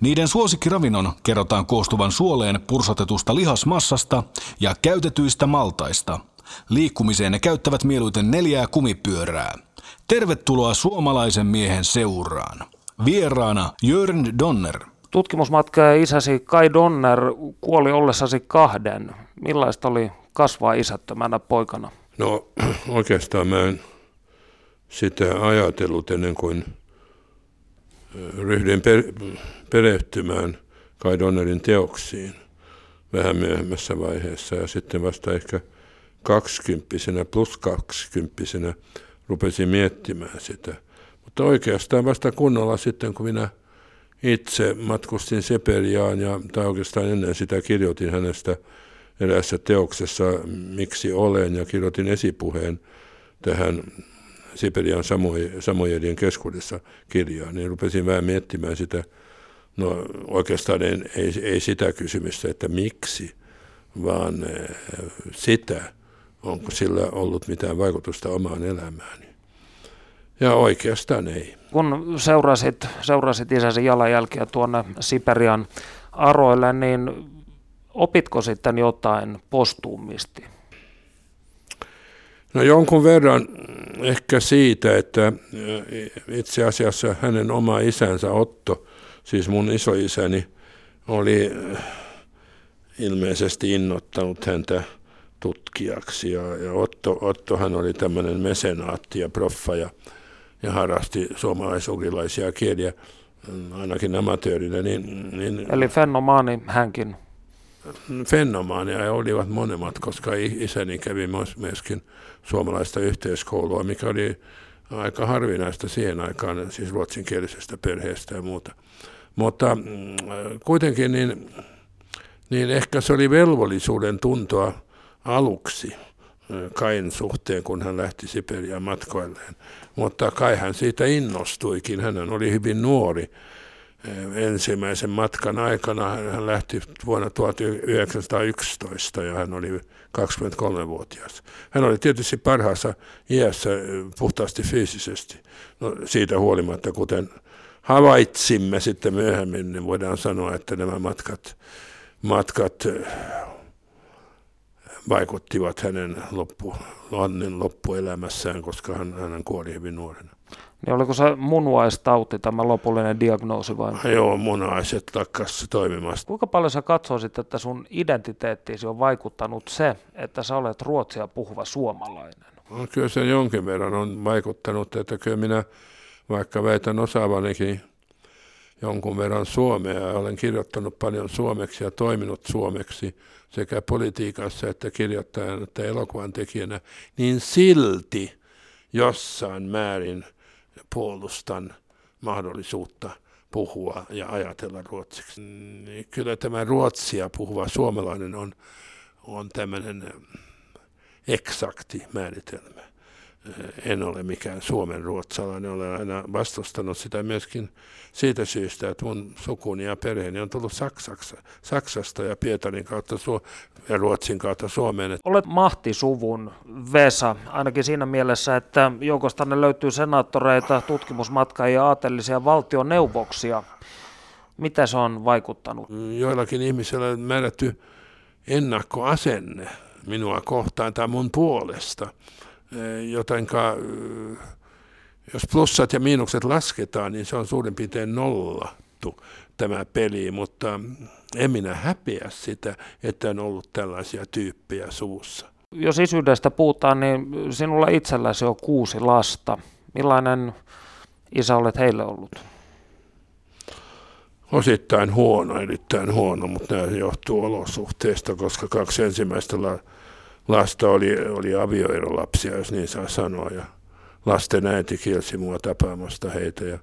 Niiden suosikkiravinnon kerrotaan koostuvan suoleen pursotetusta lihasmassasta ja käytetyistä maltaista. Liikkumiseen ne käyttävät mieluiten neljää kumipyörää. Tervetuloa suomalaisen miehen seuraan. Vieraana Jörn Donner. Tutkimusmatka isäsi Kai Donner kuoli ollessasi kahden. Millaista oli kasvaa isättömänä poikana? No oikeastaan mä en sitä ajatellut ennen kuin ryhdyin per, perehtymään Kai Donnerin teoksiin vähän myöhemmässä vaiheessa ja sitten vasta ehkä kaksikymppisenä plus kaksikymppisenä rupesin miettimään sitä. Mutta oikeastaan vasta kunnolla sitten, kun minä itse matkustin Siperiaan ja, tai oikeastaan ennen sitä kirjoitin hänestä eräässä teoksessa Miksi olen ja kirjoitin esipuheen tähän Siperian Samojedien keskuudessa kirjaa, niin rupesin vähän miettimään sitä, no oikeastaan en, ei, ei sitä kysymystä, että miksi, vaan eh, sitä, onko sillä ollut mitään vaikutusta omaan elämääni. Ja oikeastaan ei. Kun seurasit, seurasit isäsi jalanjälkiä tuonne Siperian aroille, niin opitko sitten jotain postuumisti? No jonkun verran ehkä siitä, että itse asiassa hänen oma isänsä Otto, siis mun isoisäni, oli ilmeisesti innottanut häntä tutkijaksi. Ja, ja Otto, Ottohan oli tämmöinen mesenaatti ja proffa ja, ja harrasti suomalaisogrilaisia kieliä, ainakin amatöörinä. Niin, niin, Eli fenomaani hänkin. Fenomaania olivat monemmat, koska isäni kävi myöskin suomalaista yhteiskoulua, mikä oli aika harvinaista siihen aikaan, siis ruotsinkielisestä perheestä ja muuta. Mutta mm, kuitenkin niin, niin ehkä se oli velvollisuuden tuntoa aluksi Kain suhteen, kun hän lähti Siperiaan matkoilleen. Mutta kai hän siitä innostuikin. Hän oli hyvin nuori ensimmäisen matkan aikana. Hän lähti vuonna 1911 ja hän oli 23-vuotias. Hän oli tietysti parhaassa iässä puhtaasti fyysisesti. No, siitä huolimatta, kuten havaitsimme sitten myöhemmin, niin voidaan sanoa, että nämä matkat, matkat vaikuttivat hänen loppu, Lannen loppuelämässään, koska hän, hän kuoli hyvin nuorena. Niin oliko se munuaistauti tämä lopullinen diagnoosi vai? Joo, munaiset lakkas toimimasta. Kuinka paljon sä katsoisit, että sun identiteettiisi on vaikuttanut se, että sä olet ruotsia puhuva suomalainen? No, kyllä se jonkin verran on vaikuttanut, että kyllä minä vaikka väitän osaavanikin jonkun verran suomea ja olen kirjoittanut paljon suomeksi ja toiminut suomeksi sekä politiikassa että kirjoittajana että elokuvan tekijänä, niin silti jossain määrin puolustan mahdollisuutta puhua ja ajatella ruotsiksi. Niin kyllä tämä ruotsia puhuva suomalainen on, on tämmöinen eksakti määritelmä en ole mikään Suomen ruotsalainen, olen aina vastustanut sitä myöskin siitä syystä, että mun sukuni ja perheeni on tullut Saksasta, Saksasta ja Pietarin kautta ja Ruotsin kautta Suomeen. Olet mahtisuvun Vesa, ainakin siinä mielessä, että joukostanne löytyy senaattoreita, tutkimusmatkaajia, aatelisia valtioneuvoksia. Mitä se on vaikuttanut? Joillakin ihmisillä on määrätty ennakkoasenne minua kohtaan tai mun puolesta jotenka jos plussat ja miinukset lasketaan, niin se on suurin piirtein nollattu tämä peli, mutta en minä häpeä sitä, että on ollut tällaisia tyyppejä suussa. Jos isyydestä puhutaan, niin sinulla itselläsi on kuusi lasta. Millainen isä olet heille ollut? Osittain huono, erittäin huono, mutta nämä johtuu olosuhteista, koska kaksi ensimmäistä la- lasta oli, oli avioerolapsia, jos niin saa sanoa. Ja lasten äiti kielsi mua tapaamasta heitä. Ja,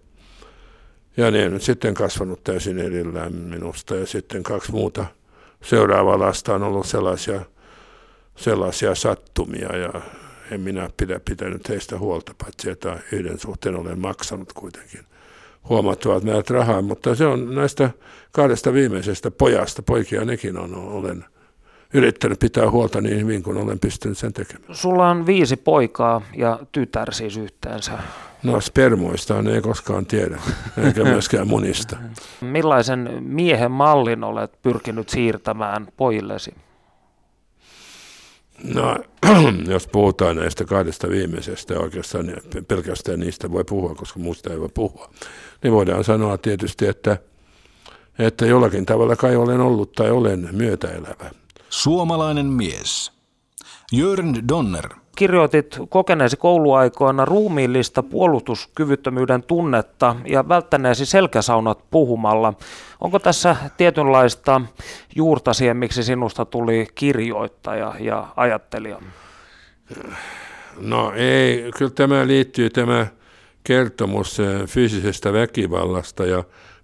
ja ne nyt sitten kasvanut täysin erillään minusta. Ja sitten kaksi muuta seuraava lasta on ollut sellaisia, sellaisia sattumia ja en minä pidä pitänyt heistä huolta, paitsi että yhden suhteen olen maksanut kuitenkin huomattavat määrät rahaa, mutta se on näistä kahdesta viimeisestä pojasta, poikia nekin on, olen yrittänyt pitää huolta niin hyvin kuin olen pystynyt sen tekemään. Sulla on viisi poikaa ja tytär siis yhteensä. No spermoista ei koskaan tiedä, eikä myöskään munista. Millaisen miehen mallin olet pyrkinyt siirtämään pojillesi? No, jos puhutaan näistä kahdesta viimeisestä, oikeastaan pelkästään niistä voi puhua, koska muusta ei voi puhua, niin voidaan sanoa tietysti, että, että jollakin tavalla kai olen ollut tai olen myötäelävä. Suomalainen mies. Jörn Donner. Kirjoitit kokeneesi kouluaikoina ruumiillista puolustuskyvyttömyyden tunnetta ja välttäneesi selkäsaunat puhumalla. Onko tässä tietynlaista juurta siihen, miksi sinusta tuli kirjoittaja ja ajattelija? No ei, kyllä tämä liittyy tämä kertomus eh, fyysisestä väkivallasta ja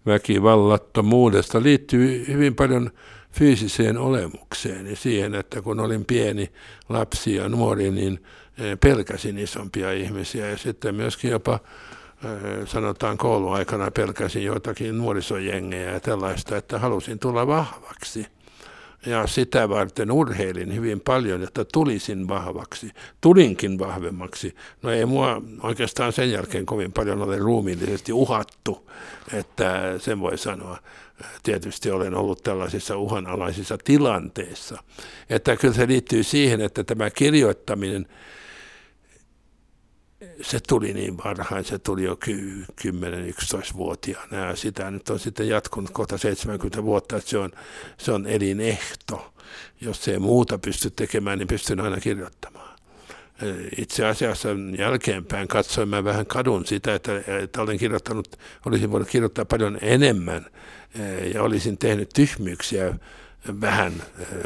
väkivallattomuudesta liittyy hyvin paljon fyysiseen olemukseen ja siihen, että kun olin pieni lapsi ja nuori, niin eh, pelkäsin isompia ihmisiä ja sitten myöskin jopa eh, sanotaan kouluaikana pelkäsin joitakin nuorisojengejä ja tällaista, että halusin tulla vahvaksi – ja sitä varten urheilin hyvin paljon, että tulisin vahvaksi. Tulinkin vahvemmaksi. No ei mua oikeastaan sen jälkeen kovin paljon ole ruumiillisesti uhattu, että sen voi sanoa. Tietysti olen ollut tällaisissa uhanalaisissa tilanteissa. Että kyllä se liittyy siihen, että tämä kirjoittaminen – se tuli niin varhain, se tuli jo 10-11-vuotiaana ja sitä nyt on sitten jatkunut kohta 70 vuotta, että se on, se on elinehto. Jos ei muuta pysty tekemään, niin pystyn aina kirjoittamaan. Itse asiassa jälkeenpäin katsoin, mä vähän kadun sitä, että, että olen kirjoittanut, olisin voinut kirjoittaa paljon enemmän ja olisin tehnyt tyhmyyksiä vähän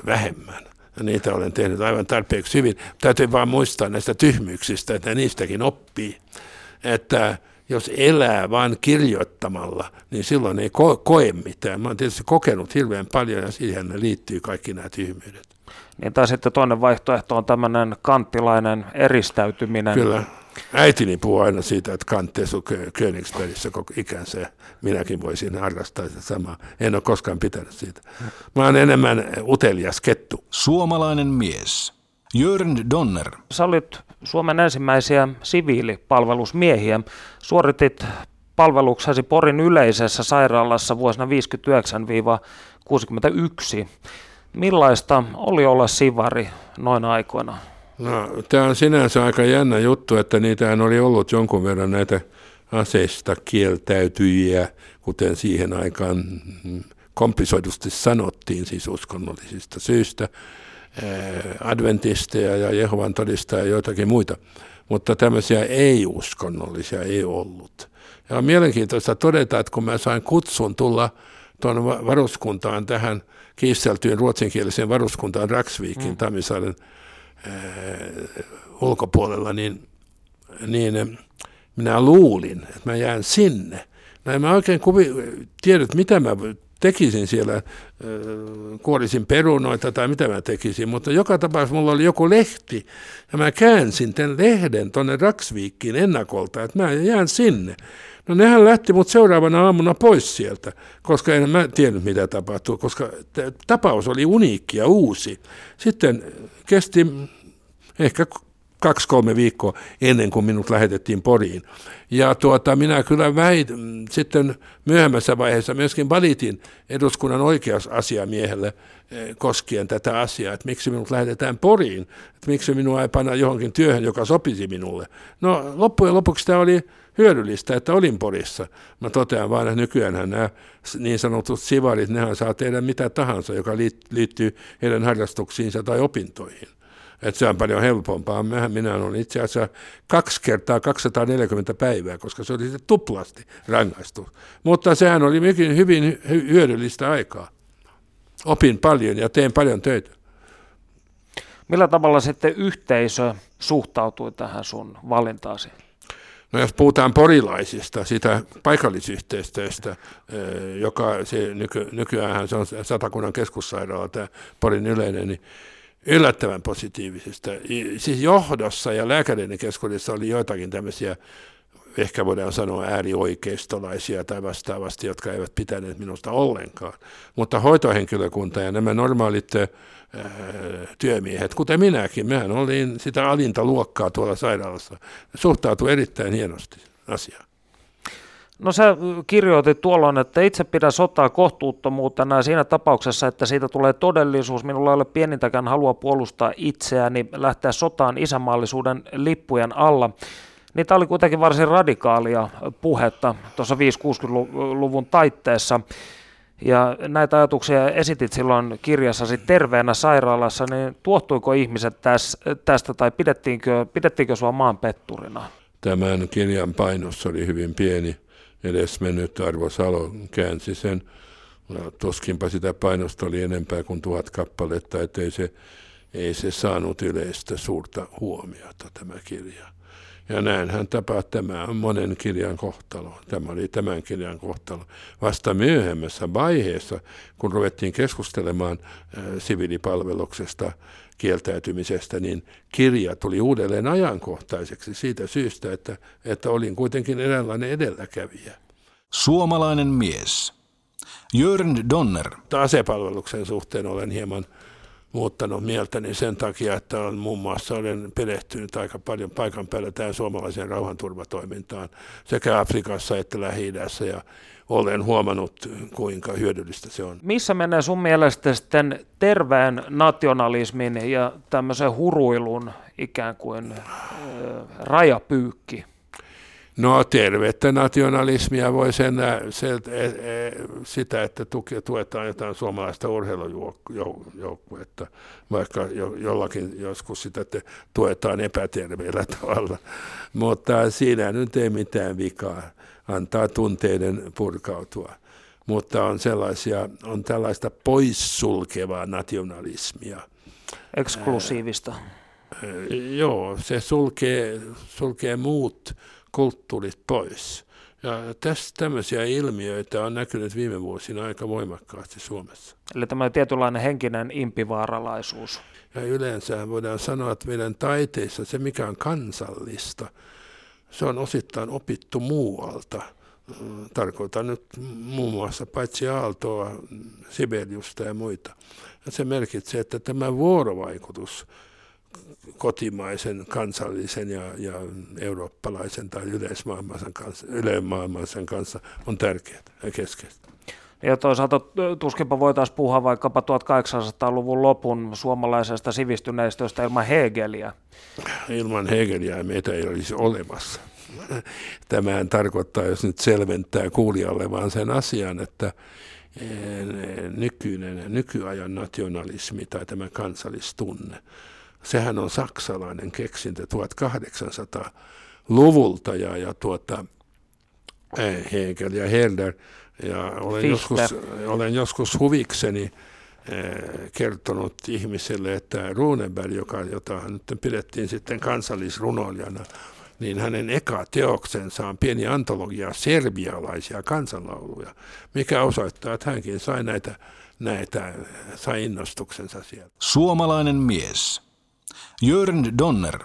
vähemmän niitä olen tehnyt aivan tarpeeksi hyvin. Täytyy vain muistaa näistä tyhmyyksistä, että niistäkin oppii. Että jos elää vain kirjoittamalla, niin silloin ei ko- koe mitään. Mä oon tietysti kokenut hirveän paljon ja siihen liittyy kaikki nämä tyhmyydet. Niin tai sitten toinen vaihtoehto on tämmöinen kanttilainen eristäytyminen. Kyllä. Äitini puhuu aina siitä, että on Königsbergissä koko ikänsä ja minäkin voisin harrastaa sitä samaa. En ole koskaan pitänyt siitä. Mä oon enemmän utelias kettu. Suomalainen mies. Jörn Donner. Sä olit Suomen ensimmäisiä siviilipalvelusmiehiä. Suoritit palveluksesi Porin yleisessä sairaalassa vuosina 59-61. Millaista oli olla sivari noin aikoina? No, tämä on sinänsä aika jännä juttu, että niitähän oli ollut jonkun verran näitä aseista kieltäytyjiä, kuten siihen aikaan komplisoidusti sanottiin, siis uskonnollisista syistä, adventisteja ja Jehovan todistajia ja joitakin muita, mutta tämmöisiä ei-uskonnollisia ei ollut. Ja on mielenkiintoista todeta, että kun mä sain kutsun tulla tuon varuskuntaan tähän kiisteltyyn ruotsinkieliseen varuskuntaan Raksviikin, mm. Tammisaaren ulkopuolella, niin, niin minä luulin, että mä jään sinne. No en mä oikein kuvi, tiedä, mitä mä tekisin siellä, kuorisin perunoita tai mitä mä tekisin, mutta joka tapauksessa mulla oli joku lehti ja mä käänsin tämän lehden tuonne Raksviikkiin ennakolta, että mä jään sinne. No nehän lähti mut seuraavana aamuna pois sieltä, koska en mä tiennyt mitä tapahtuu, koska tapaus oli uniikki ja uusi. Sitten kesti ehkä kaksi-kolme viikkoa ennen kuin minut lähetettiin Poriin. Ja tuota, minä kyllä väit, sitten myöhemmässä vaiheessa myöskin valitin eduskunnan oikeusasiamiehelle eh, koskien tätä asiaa, että miksi minut lähetetään Poriin, että miksi minua ei panna johonkin työhön, joka sopisi minulle. No loppujen lopuksi tämä oli hyödyllistä, että olin Porissa. Mä totean vain, että nykyään nämä niin sanotut sivarit, nehän saa tehdä mitä tahansa, joka liittyy heidän harrastuksiinsa tai opintoihin. Että se on paljon helpompaa. Minä, minä olen itse asiassa kaksi kertaa 240 päivää, koska se oli sitten tuplasti rangaistus. Mutta sehän oli hyvin, hyvin hyödyllistä aikaa. Opin paljon ja teen paljon töitä. Millä tavalla sitten yhteisö suhtautui tähän sun valintaasi? No jos puhutaan porilaisista, sitä paikallisyhteistyöstä, joka se nyky, nykyään se on Satakunnan keskussairaala, tämä Porin yleinen, niin yllättävän positiivisesta. Siis johdossa ja lääkäreiden keskuudessa oli joitakin tämmöisiä, ehkä voidaan sanoa äärioikeistolaisia tai vastaavasti, jotka eivät pitäneet minusta ollenkaan. Mutta hoitohenkilökunta ja nämä normaalit työmiehet, kuten minäkin, mehän olin sitä alinta luokkaa tuolla sairaalassa, suhtautui erittäin hienosti asiaan. No sä kirjoitit tuolloin, että itse pidän sotaa kohtuuttomuutena siinä tapauksessa, että siitä tulee todellisuus, minulla ei ole pienintäkään halua puolustaa itseäni, lähteä sotaan isänmaallisuuden lippujen alla. Niitä oli kuitenkin varsin radikaalia puhetta tuossa 5-60-luvun taitteessa. Ja näitä ajatuksia esitit silloin kirjassasi terveenä sairaalassa, niin tuottuiko ihmiset tästä tai pidettiinkö, pidettiinkö sua maan petturina? Tämän kirjan painos oli hyvin pieni. Edesmennyt Arvo Salo käänsi sen. Tuskinpa sitä painosta oli enempää kuin tuhat kappaletta, ettei se, ei se saanut yleistä suurta huomiota tämä kirja. Ja näinhän tapaa tämä on monen kirjan kohtalo. Tämä oli tämän kirjan kohtalo. Vasta myöhemmässä vaiheessa, kun ruvettiin keskustelemaan äh, siviilipalveluksesta, kieltäytymisestä, niin kirja tuli uudelleen ajankohtaiseksi siitä syystä, että, että olin kuitenkin eräänlainen edelläkävijä. Suomalainen mies. Jörn Donner. Asepalveluksen suhteen olen hieman muuttanut mieltäni sen takia, että on muun muassa olen perehtynyt aika paljon paikan päällä tähän suomalaiseen rauhanturvatoimintaan sekä Afrikassa että lähi ja olen huomannut, kuinka hyödyllistä se on. Missä menee sun mielestä sitten terveen nationalismin ja tämmöisen huruilun ikään kuin äh, rajapyykki? No tervettä nationalismia voi sen, se, sitä, että tuetaan jotain suomalaista urheilujoukkuetta, vaikka jo, jollakin joskus sitä että tuetaan epäterveellä tavalla. Mutta siinä nyt ei mitään vikaa, antaa tunteiden purkautua. Mutta on, sellaisia, on tällaista poissulkevaa nationalismia. Eksklusiivista. Ää, joo, se sulkee, sulkee muut kulttuurit pois. Ja tässä tämmöisiä ilmiöitä on näkynyt viime vuosina aika voimakkaasti Suomessa. Eli tämä tietynlainen henkinen impivaaralaisuus. Ja yleensä voidaan sanoa, että meidän taiteissa se, mikä on kansallista, se on osittain opittu muualta. Tarkoitan nyt muun muassa paitsi Aaltoa, Sibeliusta ja muita. Ja se merkitsee, että tämä vuorovaikutus kotimaisen, kansallisen ja, ja eurooppalaisen tai yleismaailmaisen kanssa, yleismaailmaisen kanssa on tärkeää ja keskeistä. Ja toisaalta tuskinpa voitaisiin puhua vaikkapa 1800-luvun lopun suomalaisesta sivistyneistöstä ilman Hegeliä. Ilman Hegeliä meitä ei olisi olemassa. Tämähän tarkoittaa, jos nyt selventää kuulijalle vaan sen asian, että eh, nykyinen, nykyajan nationalismi tai tämä kansallistunne sehän on saksalainen keksintö 1800-luvulta ja, ja tuota, eh, Hegel ja Herder. Ja olen joskus, olen joskus huvikseni eh, kertonut ihmiselle, että Runeberg, joka, jota nyt pidettiin sitten kansallisrunoilijana, niin hänen eka teoksensa on pieni antologia serbialaisia kansanlauluja, mikä osoittaa, että hänkin sai näitä, näitä sai innostuksensa sieltä. Suomalainen mies. Jörn Donner.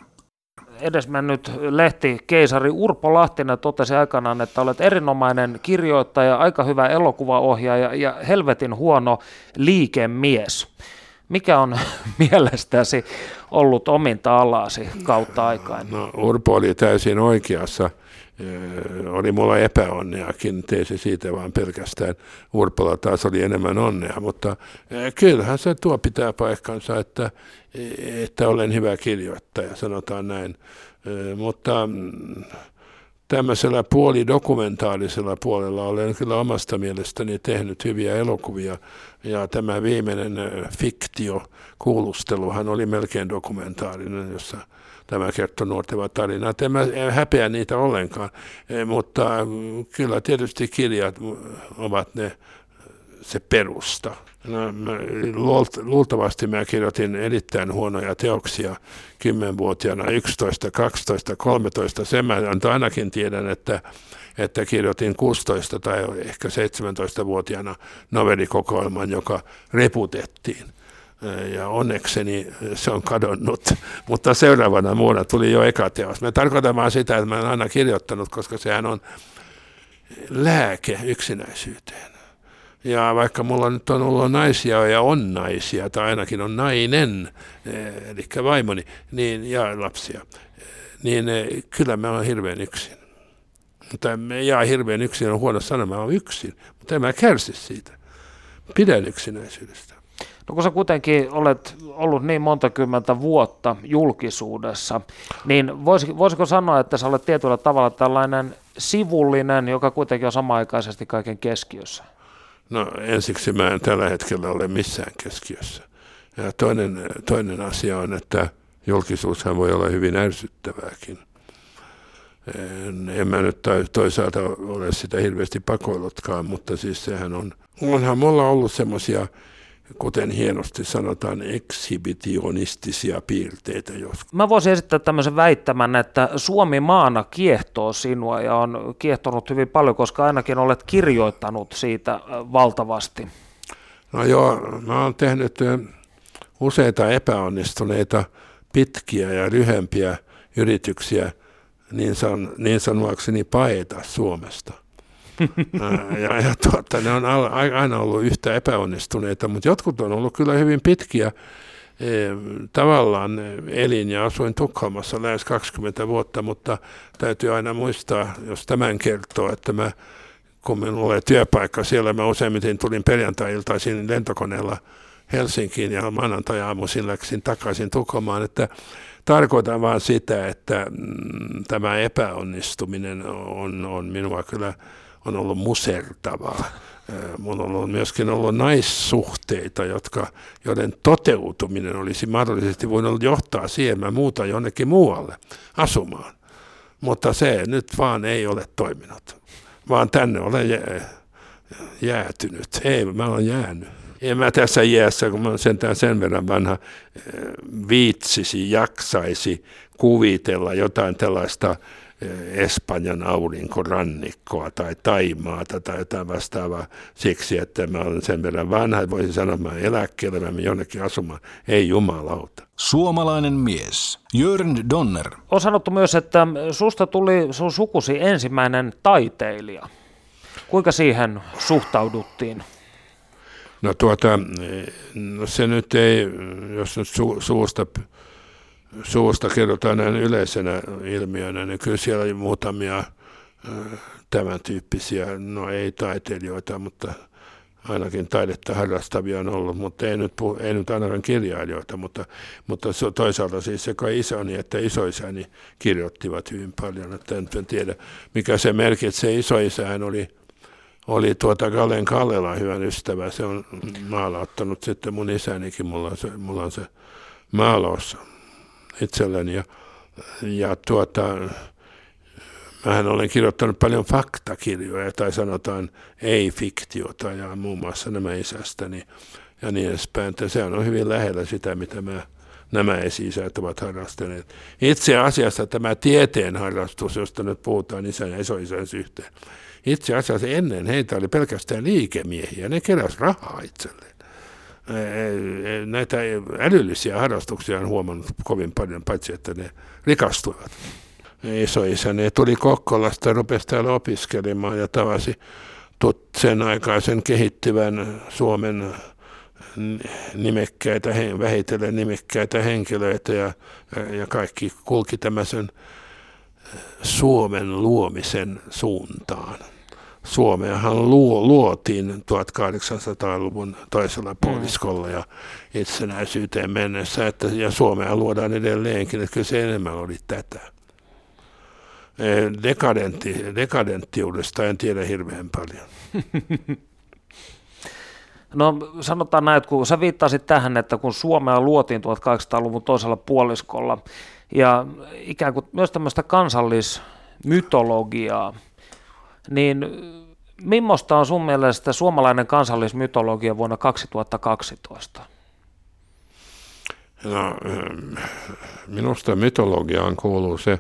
Edesmennyt lehti keisari Urpo Lahtinen totesi aikanaan, että olet erinomainen kirjoittaja, aika hyvä elokuvaohjaaja ja helvetin huono liikemies. Mikä on mielestäsi ollut ominta alasi kautta aikaan? No, Urpo oli täysin oikeassa oli mulla epäonneakin, tee se siitä vaan pelkästään. Urpola taas oli enemmän onnea, mutta kyllähän se tuo pitää paikkansa, että, että olen hyvä kirjoittaja, sanotaan näin. Mutta mm, tämmöisellä puolidokumentaarisella puolella olen kyllä omasta mielestäni tehnyt hyviä elokuvia. Ja tämä viimeinen fiktio, kuulusteluhan oli melkein dokumentaarinen, jossa tämä kertoo nuorten tarinaa. En mä häpeä niitä ollenkaan, e, mutta mm, kyllä tietysti kirjat ovat ne se perusta. No, mä, luultavasti mä kirjoitin erittäin huonoja teoksia 10-vuotiaana, 11, 12, 13. Sen mä ainakin tiedän, että, että kirjoitin 16 tai ehkä 17-vuotiaana novellikokoelman, joka reputettiin ja onnekseni se on kadonnut, mutta seuraavana vuonna tuli jo eka teos. Me tarkoitan vaan sitä, että mä olen aina kirjoittanut, koska sehän on lääke yksinäisyyteen. Ja vaikka mulla nyt on ollut naisia ja on naisia, tai ainakin on nainen, eli vaimoni, niin, ja lapsia, niin kyllä mä oon hirveän yksin. Mutta jää hirveän yksin, on huono sana, mä oon yksin, mutta en mä kärsi siitä. Pidän yksinäisyydestä. No kun sä kuitenkin olet ollut niin monta kymmentä vuotta julkisuudessa, niin voisiko sanoa, että sä olet tietyllä tavalla tällainen sivullinen, joka kuitenkin on samaaikaisesti kaiken keskiössä? No ensiksi mä en tällä hetkellä ole missään keskiössä. Ja toinen, toinen asia on, että julkisuushan voi olla hyvin ärsyttävääkin. En, en mä nyt toisaalta ole sitä hirveästi pakoillutkaan, mutta siis sehän on, onhan mulla ollut semmoisia kuten hienosti sanotaan, eksibitionistisia piirteitä joskus. Mä voisin esittää tämmöisen väittämän, että Suomi maana kiehtoo sinua ja on kiehtonut hyvin paljon, koska ainakin olet kirjoittanut siitä valtavasti. No joo, mä oon tehnyt useita epäonnistuneita pitkiä ja lyhempiä yrityksiä niin, san, niin sanoakseni paeta Suomesta – ja, ja tuota, ne on aina ollut yhtä epäonnistuneita, mutta jotkut on ollut kyllä hyvin pitkiä. E, tavallaan elin ja asuin Tukholmassa lähes 20 vuotta, mutta täytyy aina muistaa, jos tämän kertoo, että mä, kun minulla oli työpaikka siellä, mä useimmiten tulin perjantai-iltaisin lentokoneella Helsinkiin ja maanantai-aamuisin läksin takaisin Tukholmaan, että tarkoitan vaan sitä, että mm, tämä epäonnistuminen on, on minua kyllä on ollut musertavaa. Mun on ollut myöskin ollut naissuhteita, jotka, joiden toteutuminen olisi mahdollisesti voinut johtaa siihen, mä muuta jonnekin muualle asumaan. Mutta se nyt vaan ei ole toiminut, vaan tänne olen jäätynyt. Ei, mä olen jäänyt. En mä tässä iässä, kun mä sentään sen verran vanha, viitsisi, jaksaisi kuvitella jotain tällaista Espanjan aurinkorannikkoa tai Taimaata tai jotain vastaavaa siksi, että mä olen sen verran vanha, että voisin sanoa, että mä eläkkeelle, mä jonnekin asumaan. Ei jumalauta. Suomalainen mies, Jörn Donner. On sanottu myös, että susta tuli sun sukusi ensimmäinen taiteilija. Kuinka siihen suhtauduttiin? No tuota, no se nyt ei, jos nyt su, suusta suusta kerrotaan näin yleisenä ilmiönä, niin kyllä siellä oli muutamia tämän tyyppisiä, no ei taiteilijoita, mutta ainakin taidetta harrastavia on ollut, mutta ei nyt, puhu, ei nyt ainakaan kirjailijoita, mutta, mutta toisaalta siis sekä isäni että isoisäni kirjoittivat hyvin paljon, että en, tiedä mikä se merkitsee. Isoisähän oli, oli tuota Galen Kallela hyvän ystävä, se on maalauttanut sitten mun isänikin, mulla on se, mulla on se maalaus itselleni. Ja, ja tuota, mähän olen kirjoittanut paljon faktakirjoja tai sanotaan ei-fiktiota ja muun muassa nämä isästäni ja niin edespäin. Että se on hyvin lähellä sitä, mitä mä, nämä esi ovat harrastaneet. Itse asiassa tämä tieteen harrastus, josta nyt puhutaan isän ja isoisän yhteen, itse asiassa ennen heitä oli pelkästään liikemiehiä, ne keräs rahaa itselleen näitä älyllisiä harrastuksia on huomannut kovin paljon, paitsi että ne rikastuivat. Isoisäni tuli Kokkolasta rupesi täällä opiskelemaan ja tavasi sen aikaisen kehittyvän Suomen nimekkäitä, vähitellen nimekkäitä henkilöitä ja, ja kaikki kulki tämmöisen Suomen luomisen suuntaan. Suomeahan luo, luotiin 1800-luvun toisella mm. puoliskolla ja itsenäisyyteen mennessä, että, ja Suomea luodaan edelleenkin, että kyllä se enemmän oli tätä. Dekadentti, dekadenttiudesta en tiedä hirveän paljon. No sanotaan näin, että kun sä viittasit tähän, että kun Suomea luotiin 1800-luvun toisella puoliskolla ja ikään kuin myös tämmöistä kansallismytologiaa, niin Mimmosta on sun mielestä suomalainen kansallismytologia vuonna 2012? No, ähm, minusta mytologiaan kuuluu se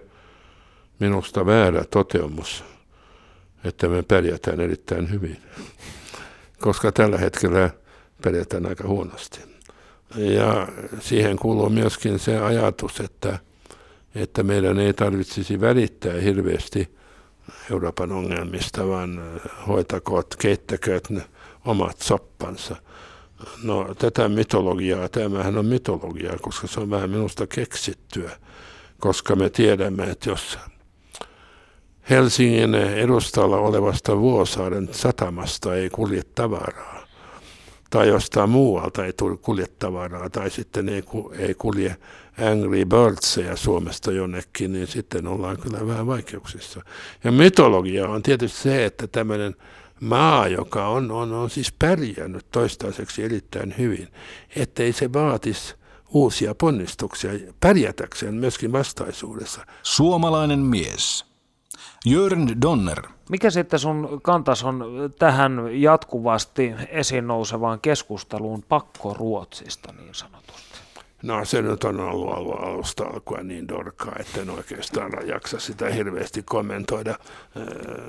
minusta väärä toteamus, että me pärjätään erittäin hyvin, koska tällä hetkellä pärjätään aika huonosti. Ja siihen kuuluu myöskin se ajatus, että, että meidän ei tarvitsisi välittää hirveästi Euroopan ongelmista, vaan hoitakoot, keittäkööt ne omat soppansa. No tätä mytologiaa, tämähän on mytologiaa, koska se on vähän minusta keksittyä, koska me tiedämme, että jos Helsingin edustalla olevasta Vuosaaren satamasta ei kulje tavaraa, tai jostain muualta ei kulje tavaraa, tai sitten ei kulje Angry Birdsia Suomesta jonnekin, niin sitten ollaan kyllä vähän vaikeuksissa. Ja mytologia on tietysti se, että tämmöinen maa, joka on, on, on siis pärjännyt toistaiseksi erittäin hyvin, ettei se vaatisi uusia ponnistuksia pärjätäkseen myöskin vastaisuudessa. Suomalainen mies. Jörn Donner. Mikä sitten sun kantas on tähän jatkuvasti esiin nousevaan keskusteluun pakkoruotsista niin sanotusti? No se nyt on ollut alusta alkuen niin dorkaa, että en oikeastaan jaksa sitä hirveästi kommentoida.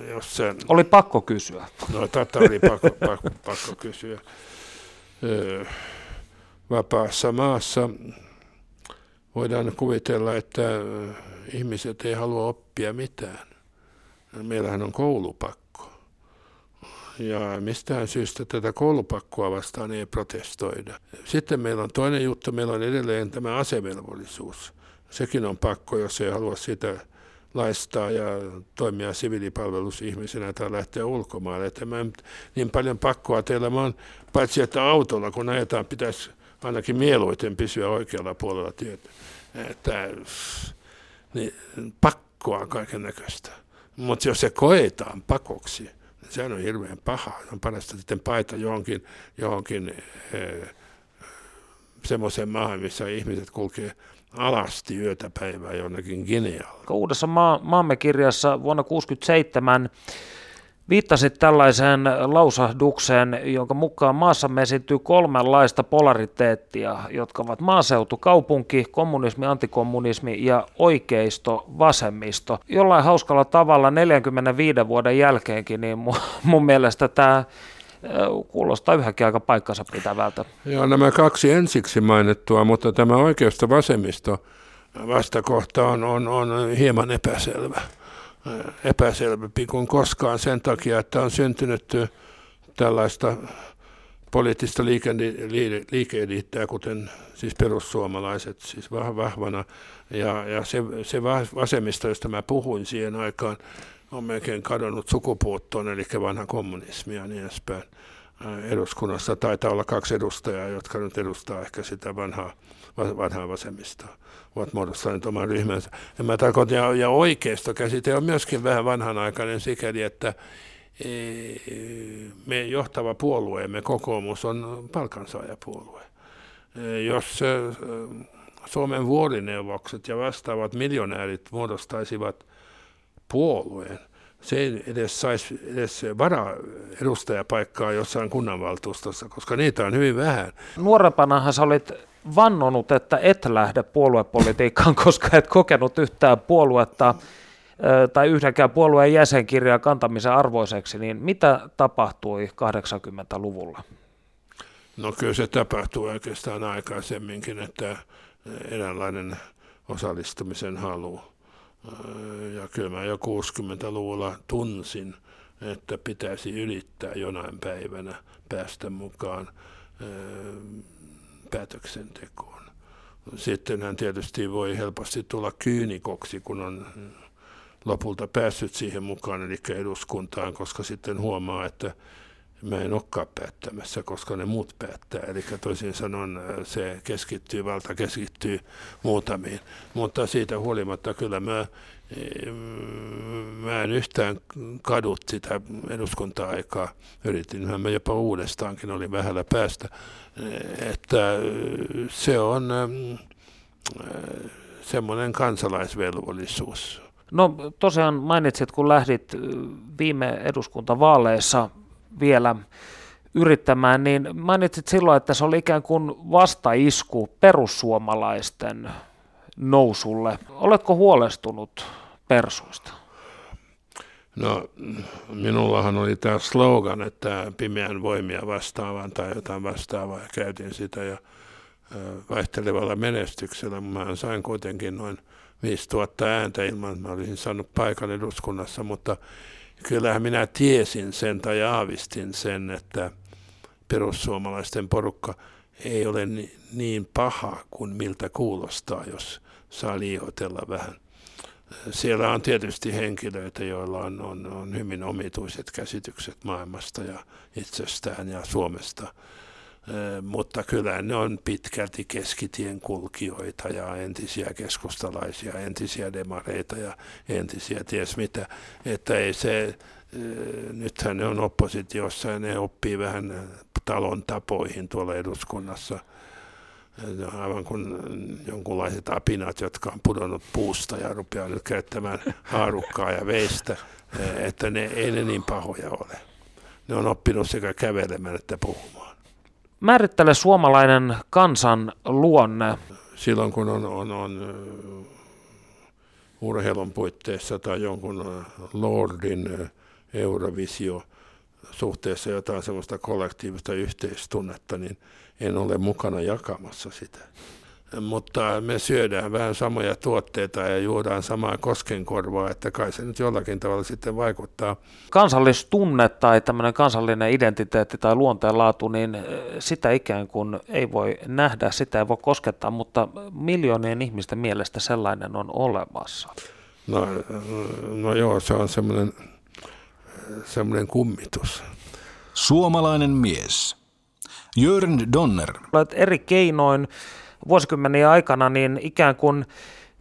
Jos sen... Oli pakko kysyä. No tätä oli pakko, pakko, pakko kysyä. Vapaassa maassa voidaan kuvitella, että ihmiset ei halua oppia mitään. Meillähän on koulupakko. Ja mistään syystä tätä koulupakkoa vastaan ei protestoida. Sitten meillä on toinen juttu, meillä on edelleen tämä asevelvollisuus. Sekin on pakko, jos ei halua sitä laistaa ja toimia siviilipalvelusihmisenä tai lähteä ulkomaille. Että mä niin paljon pakkoa teillä on, paitsi että autolla kun ajetaan, pitäisi ainakin mieluiten pysyä oikealla puolella tietä. Että, niin, pakkoa kaiken näköistä. Mutta jos se koetaan pakoksi, sehän on hirveän paha. On parasta sitten paita johonkin, johonkin eh, semmoiseen maahan, missä ihmiset kulkee alasti yötä päivää jonnekin Ginealla. Uudessa maa, maamme kirjassa vuonna 1967 Viittasit tällaiseen lausahdukseen, jonka mukaan maassamme esiintyy kolmenlaista polariteettia, jotka ovat maaseutu, kaupunki, kommunismi, antikommunismi ja oikeisto, vasemmisto. Jollain hauskalla tavalla 45 vuoden jälkeenkin, niin mun, mun mielestä tämä kuulostaa yhäkin aika paikkansa pitävältä. Joo, nämä kaksi ensiksi mainittua, mutta tämä oikeisto vasemmisto vastakohta on, on, on hieman epäselvä epäselvempi kuin koskaan sen takia, että on syntynyt tällaista poliittista liike-eliittiä, kuten siis perussuomalaiset, siis vahvana. Ja, ja se, se vasemmista, josta mä puhuin siihen aikaan, on melkein kadonnut sukupuuttoon, eli vanha kommunismi ja niin edespäin. Eduskunnassa taitaa olla kaksi edustajaa, jotka nyt edustaa ehkä sitä vanhaa, vanhaa vasemmistoa ovat muodostaneet oman ryhmänsä. Ja, mä tarkoitan, ja, ja oikeisto käsite on myöskin vähän vanhanaikainen sikäli, että e, me johtava puolueemme, kokoomus, on palkansaajapuolue. E, jos e, Suomen vuorineuvokset ja vastaavat miljonäärit muodostaisivat puolueen, se ei edes saisi edes vara edustajapaikkaa jossain kunnanvaltuustossa, koska niitä on hyvin vähän. Nuorempanahan sä olit vannonut, että et lähde puoluepolitiikkaan, koska et kokenut yhtään puoluetta tai yhdenkään puolueen jäsenkirjaa kantamisen arvoiseksi, niin mitä tapahtui 80-luvulla? No kyllä se tapahtui oikeastaan aikaisemminkin, että eräänlainen osallistumisen halu. Ja kyllä mä jo 60-luvulla tunsin, että pitäisi ylittää jonain päivänä päästä mukaan päätöksentekoon. Sitten hän tietysti voi helposti tulla kyynikoksi, kun on lopulta päässyt siihen mukaan, eli eduskuntaan, koska sitten huomaa, että mä en olekaan päättämässä, koska ne muut päättää. Eli toisin sanoen se keskittyy, valta keskittyy muutamiin. Mutta siitä huolimatta kyllä mä, mä en yhtään kadut sitä eduskunta-aikaa. Yritin mä jopa uudestaankin, oli vähällä päästä. Että se on semmoinen kansalaisvelvollisuus No tosiaan mainitsit, kun lähdit viime eduskuntavaaleissa vielä yrittämään, niin mainitsit silloin, että se oli ikään kuin vastaisku perussuomalaisten nousulle. Oletko huolestunut persuista? No, minullahan oli tämä slogan, että pimeän voimia vastaavan tai jotain vastaavaa, ja käytin sitä ja vaihtelevalla menestyksellä. Mä sain kuitenkin noin 5000 ääntä ilman, että mä olisin saanut paikan eduskunnassa, mutta kyllähän minä tiesin sen tai aavistin sen, että perussuomalaisten porukka ei ole niin paha kuin miltä kuulostaa, jos saa liioitella vähän. Siellä on tietysti henkilöitä, joilla on, on, on hyvin omituiset käsitykset maailmasta ja itsestään ja Suomesta mutta kyllä ne on pitkälti keskitien kulkijoita ja entisiä keskustalaisia, entisiä demareita ja entisiä ties mitä. Että ei se, nythän ne on oppositiossa ja ne oppii vähän talon tapoihin tuolla eduskunnassa. Aivan kuin jonkunlaiset apinat, jotka on pudonnut puusta ja rupeaa nyt käyttämään haarukkaa ja veistä, että ne, ei ne niin pahoja ole. Ne on oppinut sekä kävelemään että puhumaan. Määrittele suomalainen kansan luonne. Silloin kun on, on, on urheilun puitteissa tai jonkun Lordin Eurovisio suhteessa jotain sellaista kollektiivista yhteistunnetta, niin en ole mukana jakamassa sitä mutta me syödään vähän samoja tuotteita ja juodaan samaa koskenkorvaa, että kai se nyt jollakin tavalla sitten vaikuttaa. Kansallistunne tai tämmöinen kansallinen identiteetti tai luonteenlaatu, niin eh, sitä ikään kuin ei voi nähdä, sitä ei voi koskettaa, mutta miljoonien ihmisten mielestä sellainen on olemassa. No, no joo, se on semmoinen, semmoinen kummitus. Suomalainen mies. Jörn Donner. Olet eri keinoin vuosikymmeniä aikana niin ikään kuin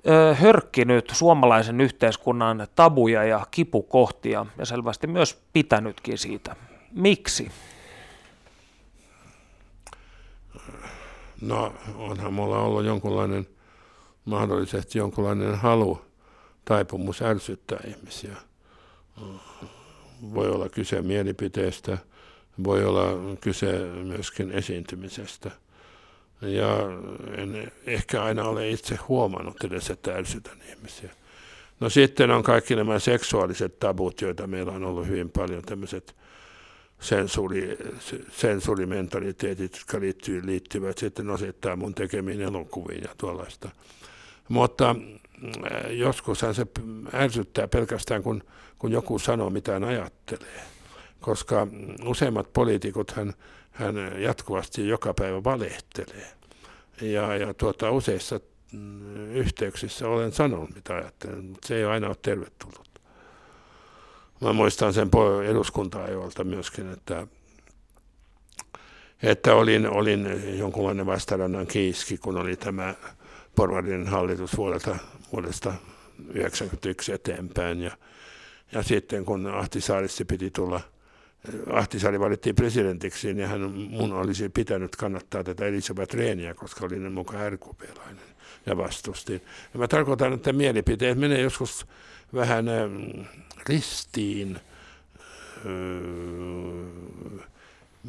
ö, hörkkinyt suomalaisen yhteiskunnan tabuja ja kipukohtia ja selvästi myös pitänytkin siitä. Miksi? No onhan mulla ollut jonkunlainen, mahdollisesti jonkunlainen halu, taipumus ärsyttää ihmisiä. Voi olla kyse mielipiteestä, voi olla kyse myöskin esiintymisestä – ja en ehkä aina ole itse huomannut edes, että ärsytän ihmisiä. No sitten on kaikki nämä seksuaaliset tabut, joita meillä on ollut hyvin paljon, tämmöiset sensuuri, sensuurimentaliteetit, jotka liittyy, liittyvät sitten osittaa mun tekemiin elokuviin ja tuollaista. Mutta äh, joskushan se ärsyttää pelkästään, kun, kun joku sanoo, mitä hän ajattelee. Koska useimmat poliitikot hän hän jatkuvasti joka päivä valehtelee. Ja, ja tuota, useissa mm, yhteyksissä olen sanonut, mitä ajattelen, mutta se ei aina ole tervetullut. Mä muistan sen eduskunta-ajoilta myöskin, että, että olin, olin jonkunlainen vastarannan kiiski, kun oli tämä porvarin hallitus vuodelta, vuodesta 1991 eteenpäin. Ja, ja sitten kun Ahti Saaristi piti tulla – Ahtisaari valittiin presidentiksi, niin hän mun olisi pitänyt kannattaa tätä Elisabeth Reeniä, koska olin mukaan RKP-lainen ja vastustin. Ja mä tarkoitan, että mielipiteet menee joskus vähän ähm, ristiin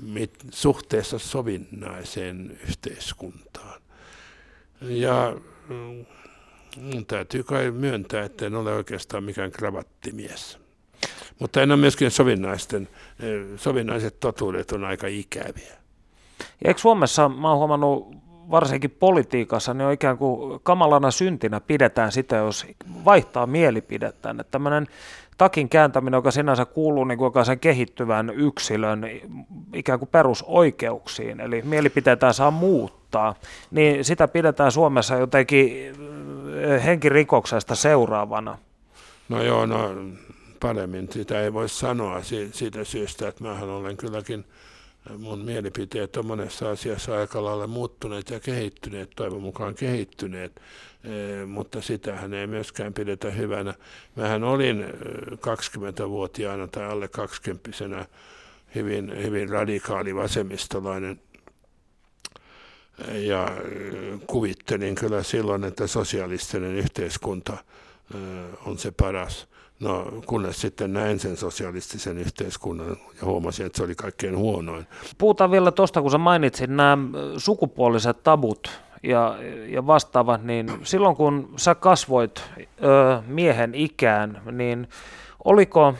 mit, suhteessa sovinnaiseen yhteiskuntaan. Ja mun täytyy kai myöntää, että en ole oikeastaan mikään kravattimies. Mutta en ole myöskin sovinnaisten, eh, sovinnaiset totuudet on aika ikäviä. Ja eikö Suomessa, mä oon huomannut varsinkin politiikassa, niin on ikään kuin kamalana syntinä pidetään sitä, jos vaihtaa mielipidettä. Että tämmöinen takin kääntäminen, joka sinänsä kuuluu niin kuin sen kehittyvän yksilön ikään kuin perusoikeuksiin, eli mielipiteitä saa muuttaa, niin sitä pidetään Suomessa jotenkin eh, henkirikoksesta seuraavana. No joo, no paremmin. Sitä ei voi sanoa siitä syystä, että mähän olen kylläkin, mun mielipiteet on monessa asiassa aika lailla muuttuneet ja kehittyneet, toivon mukaan kehittyneet, e, mutta sitähän ei myöskään pidetä hyvänä. Mähän olin 20-vuotiaana tai alle 20 hyvin, hyvin radikaali vasemmistolainen ja kuvittelin kyllä silloin, että sosialistinen yhteiskunta – on se paras. No kunnes sitten näin sen sosialistisen yhteiskunnan ja huomasin, että se oli kaikkein huonoin. Puhutaan vielä tuosta, kun sä mainitsit nämä sukupuoliset tabut ja, ja vastaavat, niin silloin kun sä kasvoit ö, miehen ikään, niin oliko,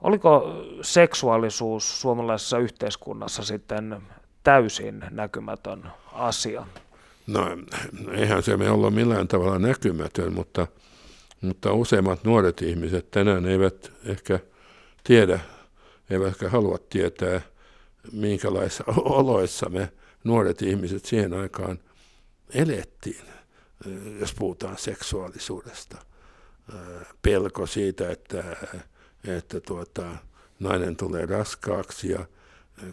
oliko seksuaalisuus suomalaisessa yhteiskunnassa sitten täysin näkymätön asia? No eihän se me ollut millään tavalla näkymätön, mutta, mutta useimmat nuoret ihmiset tänään eivät ehkä tiedä, eivätkä halua tietää, minkälaisissa oloissa me nuoret ihmiset siihen aikaan elettiin, jos puhutaan seksuaalisuudesta. Pelko siitä, että, että tuota, nainen tulee raskaaksi ja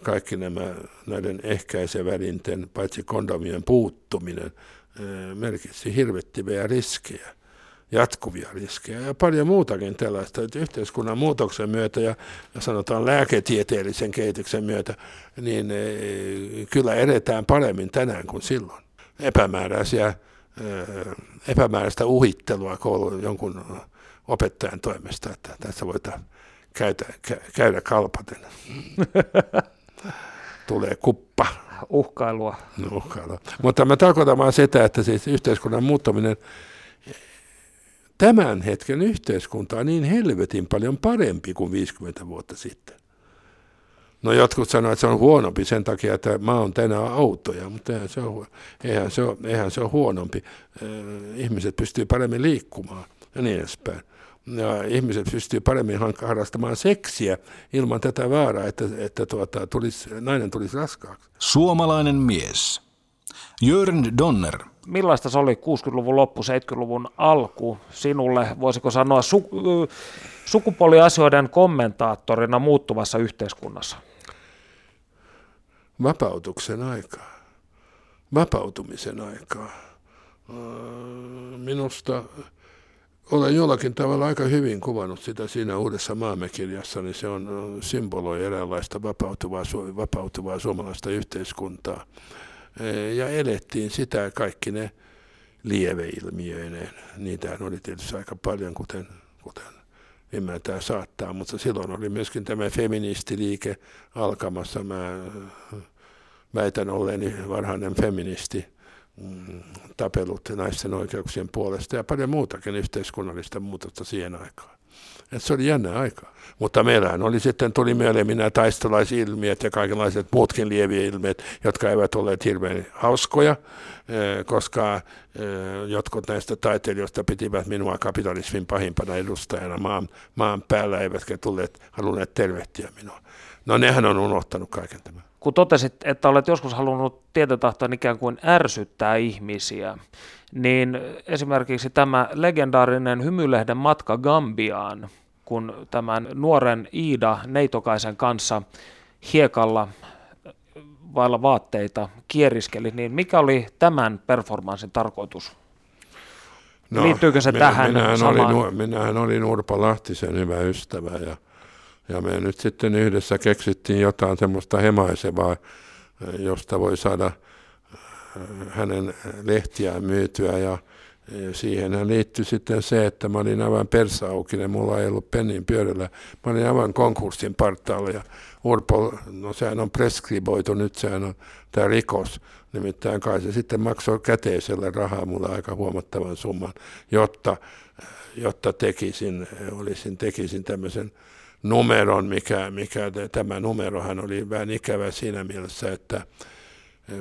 kaikki nämä näiden ehkäisevälinten, paitsi kondomien puuttuminen, merkitsi hirvettiviä riskejä, jatkuvia riskejä ja paljon muutakin tällaista. Että yhteiskunnan muutoksen myötä ja, ja sanotaan lääketieteellisen kehityksen myötä, niin kyllä edetään paremmin tänään kuin silloin. Epämääräisiä, epämääräistä uhittelua koulun jonkun opettajan toimesta, että tässä voidaan käydä, käydä kalpaten. tulee kuppa. Uhkailua. No, uhkailua. Mutta mä tarkoitan vaan sitä, että siis yhteiskunnan muuttaminen, tämän hetken yhteiskunta on niin helvetin paljon parempi kuin 50 vuotta sitten. No jotkut sanoivat, että se on huonompi sen takia, että maa on tänään autoja, mutta eihän se ole, eihän se ole, eihän se ole huonompi. Ihmiset pystyy paremmin liikkumaan ja niin edespäin ja ihmiset pystyy paremmin harrastamaan seksiä ilman tätä vaaraa, että, että tuota, tulisi, nainen tulisi raskaaksi. Suomalainen mies. Jörn Donner. Millaista se oli 60-luvun loppu, 70-luvun alku sinulle, voisiko sanoa, su, sukupuoliasioiden kommentaattorina muuttuvassa yhteiskunnassa? Vapautuksen aikaa. Vapautumisen aikaa. Minusta olen jollakin tavalla aika hyvin kuvannut sitä siinä uudessa maamekirjassa, niin se on symboloi eräänlaista vapautuvaa, vapautuvaa suomalaista yhteiskuntaa. Ja elettiin sitä kaikki ne lieveilmiöineen. Niitä oli tietysti aika paljon, kuten, kuten ymmärtää saattaa, mutta silloin oli myöskin tämä feministiliike alkamassa. Mä väitän olleeni varhainen feministi Mm, tapelut naisten oikeuksien puolesta ja paljon muutakin yhteiskunnallista muutosta siihen aikaan. Et se oli jännä aika. Mutta meillähän oli sitten, tuli mieleen minä taistolaisilmiöt ja kaikenlaiset muutkin lieviä ilmiöt, jotka eivät olleet hirveän hauskoja, eh, koska eh, jotkut näistä taiteilijoista pitivät minua kapitalismin pahimpana edustajana maan, maan päällä, eivätkä tulleet, halunneet tervehtiä minua. No nehän on unohtanut kaiken tämän kun totesit, että olet joskus halunnut tietotahtoon ikään kuin ärsyttää ihmisiä, niin esimerkiksi tämä legendaarinen hymylehden matka Gambiaan, kun tämän nuoren Iida Neitokaisen kanssa hiekalla vailla vaatteita kieriskeli, niin mikä oli tämän performanssin tarkoitus? No, Liittyykö se minä, tähän minähän samaan? Olin, minähän olin Urpa Lahtisen hyvä ystävä ja ja me nyt sitten yhdessä keksittiin jotain semmoista hemaisevaa, josta voi saada äh, hänen lehtiään myytyä ja siihen liittyi sitten se, että mä olin aivan persaukinen, mulla ei ollut pennin pyörällä. Mä olin aivan konkurssin partaalla ja Urpo, no sehän on preskriboitu nyt, sehän on tämä rikos. Nimittäin kai se sitten maksoi käteisellä rahaa mulle aika huomattavan summan, jotta, jotta tekisin, olisin, tekisin tämmöisen numeron, mikä, mikä tämä numerohan oli vähän ikävä siinä mielessä, että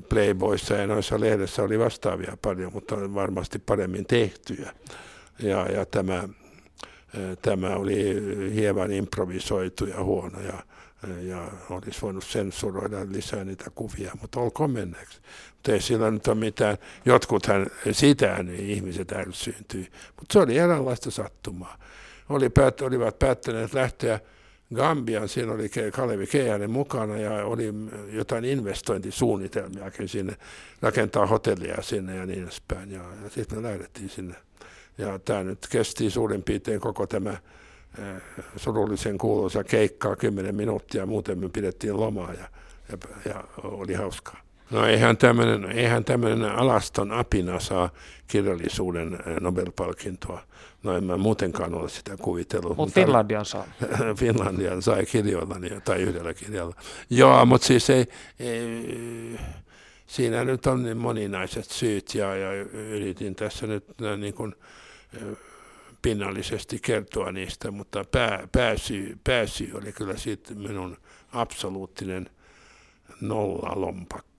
Playboyssa ja noissa lehdessä oli vastaavia paljon, mutta varmasti paremmin tehtyjä. Ja, ja tämä, tämä oli hieman improvisoitu ja huono ja, ja olisi voinut sensuroida lisää niitä kuvia, mutta olkoon menneeksi. Mutta ei sillä nyt ole mitään, jotkuthan, sitähän ihmiset ärsyyntyi, mutta se oli eräänlaista sattumaa. Oli päät, olivat päättäneet lähteä Gambian, siinä oli Kalevi Keijanen mukana ja oli jotain investointisuunnitelmiakin sinne, rakentaa hotellia sinne ja niin edespäin. Ja, ja sitten me lähdettiin sinne. Ja tämä nyt kesti suurin piirtein koko tämä äh, surullisen kuuluisa keikkaa 10 minuuttia, muuten me pidettiin lomaa ja, ja, ja oli hauskaa. No eihän tämmöinen, eihän tämmöinen alaston apina saa kirjallisuuden Nobel-palkintoa. No en mä muutenkaan ole sitä kuvitellut. Mut mutta Finlandian saa. Finlandian sai kirjoilla tai yhdellä kirjalla. Joo, mutta siis ei, ei, siinä nyt on niin moninaiset syyt ja, ja yritin tässä nyt niin kuin, pinnallisesti kertoa niistä, mutta pää, pääsyy, pääsyy oli kyllä sitten minun absoluuttinen nolla lompakko.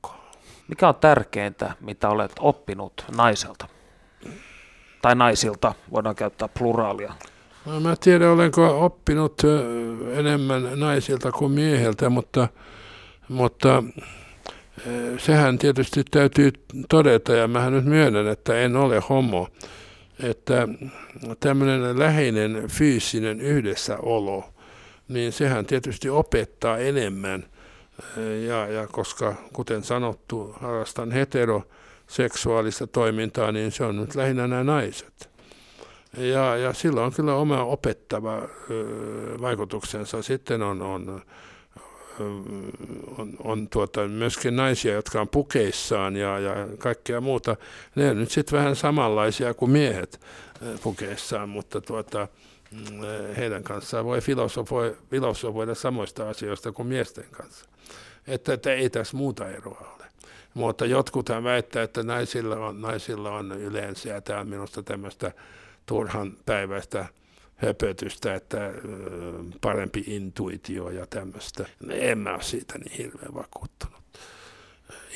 Mikä on tärkeintä, mitä olet oppinut naiselta? Tai naisilta, voidaan käyttää pluraalia. No, mä tiedän, olenko oppinut enemmän naisilta kuin mieheltä, mutta, mutta sehän tietysti täytyy todeta, ja mä nyt myönnän, että en ole homo, että tämmöinen läheinen fyysinen yhdessäolo, niin sehän tietysti opettaa enemmän, ja, ja koska kuten sanottu, harrastan heteroseksuaalista toimintaa, niin se on nyt lähinnä nämä naiset. Ja, ja sillä on kyllä oma opettava vaikutuksensa. Sitten on, on on, on tuota, myöskin naisia, jotka on pukeissaan ja, ja kaikkea muuta. Ne on nyt sitten vähän samanlaisia kuin miehet pukeissaan, mutta tuota, mm, heidän kanssaan voi filosofoida, filosofoida samoista asioista kuin miesten kanssa. Että, että ei tässä muuta eroa ole. Mutta jotkuthan väittää, että naisilla on, naisilla on yleensä, ja tämä on minusta tämmöistä turhan päiväistä höpötystä, että parempi intuitio ja tämmöistä. En mä ole siitä niin hirveän vakuuttunut.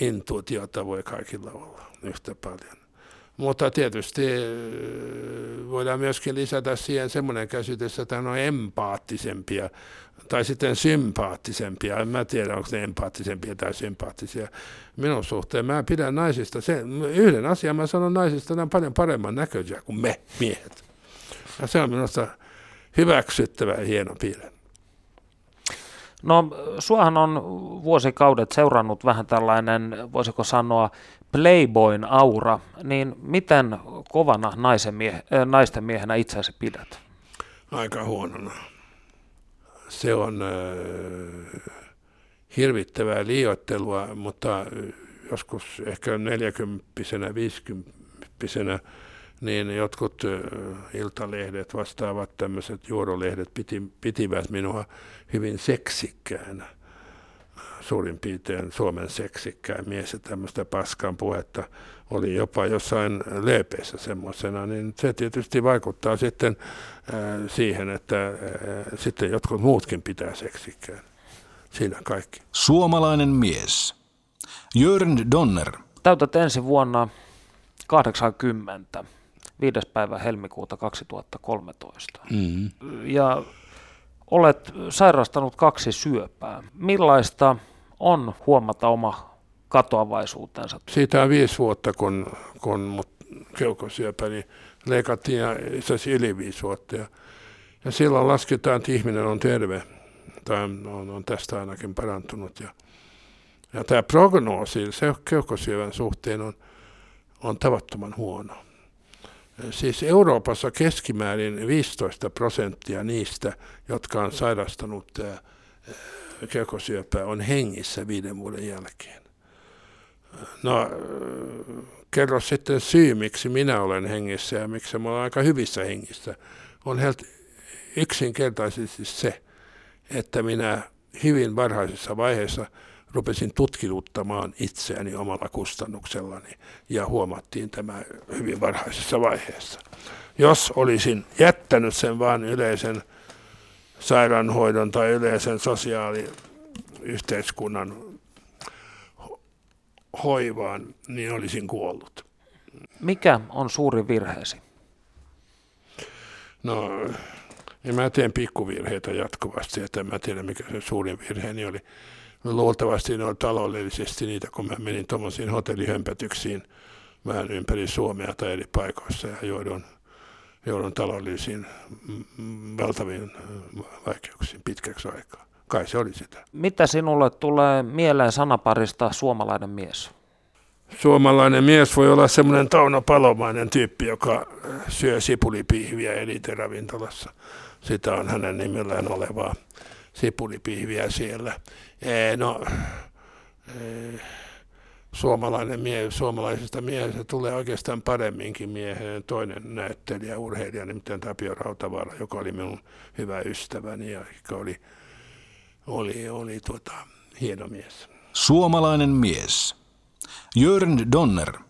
Intuitiota voi kaikilla olla yhtä paljon. Mutta tietysti voidaan myöskin lisätä siihen semmoinen käsitys, että hän on empaattisempia tai sitten sympaattisempia. En mä tiedä, onko ne empaattisempia tai sympaattisia minun suhteen. Mä pidän naisista, sen, yhden asian mä sanon naisista, ne on paljon paremman näköisiä kuin me miehet. Ja se on minusta hyväksyttävä ja hieno piirre. No, suohan on vuosikaudet seurannut vähän tällainen, voisiko sanoa, playboyn aura, niin miten kovana naisen mie- äh, naisten miehenä itseäsi pidät? Aika huonona. Se on hirvittävää liioittelua, mutta joskus ehkä 40 50 niin jotkut iltalehdet, vastaavat tämmöiset juorolehdet piti, pitivät minua hyvin seksikkäänä. Suurin piirtein Suomen seksikkään mies ja tämmöistä paskan puhetta oli jopa jossain leepeissä semmoisena, niin se tietysti vaikuttaa sitten äh, siihen, että äh, sitten jotkut muutkin pitää seksikkään. Siinä kaikki. Suomalainen mies. Jörn Donner. Täytät ensi vuonna 80 5. päivä helmikuuta 2013. Mm-hmm. Ja olet sairastanut kaksi syöpää. Millaista on huomata oma katoavaisuutensa? Siitä on viisi vuotta, kun, kun mut keuhkosyöpäni leikattiin ja itse yli viisi vuotta. Ja, ja silloin lasketaan, että ihminen on terve tai on, on tästä ainakin parantunut. Ja, ja tämä prognoosi se keuhkosyövän suhteen on, on tavattoman huono. Siis Euroopassa keskimäärin 15 prosenttia niistä, jotka on sairastanut keuhkosyöpää, on hengissä viiden vuoden jälkeen. No, kerro sitten syy, miksi minä olen hengissä ja miksi mä olen aika hyvissä hengissä. On helt yksinkertaisesti se, että minä hyvin varhaisessa vaiheessa – rupesin tutkiluttamaan itseäni omalla kustannuksellani ja huomattiin tämä hyvin varhaisessa vaiheessa. Jos olisin jättänyt sen vain yleisen sairaanhoidon tai yleisen sosiaaliyhteiskunnan hoivaan, niin olisin kuollut. Mikä on suuri virheesi? No, ja mä teen pikkuvirheitä jatkuvasti, että mä tiedän mikä se suurin virheeni oli luultavasti ne on taloudellisesti niitä, kun mä menin tuommoisiin hotellihömpötyksiin vähän ympäri Suomea tai eri paikoissa ja joudun, joudun taloudellisiin valtaviin vaikeuksiin pitkäksi aikaa. Kai se oli sitä. Mitä sinulle tulee mieleen sanaparista suomalainen mies? Suomalainen mies voi olla semmoinen Tauno Palomainen tyyppi, joka syö sipulipihviä eliteravintolassa. Sitä on hänen nimellään olevaa sipulipihviä siellä. No, suomalainen mie, suomalaisesta miehestä tulee oikeastaan paremminkin miehen toinen näyttelijä, urheilija, nimittäin Tapio Rautavaara, joka oli minun hyvä ystäväni ja joka oli, oli, oli tuota, hieno mies. Suomalainen mies. Jörn Donner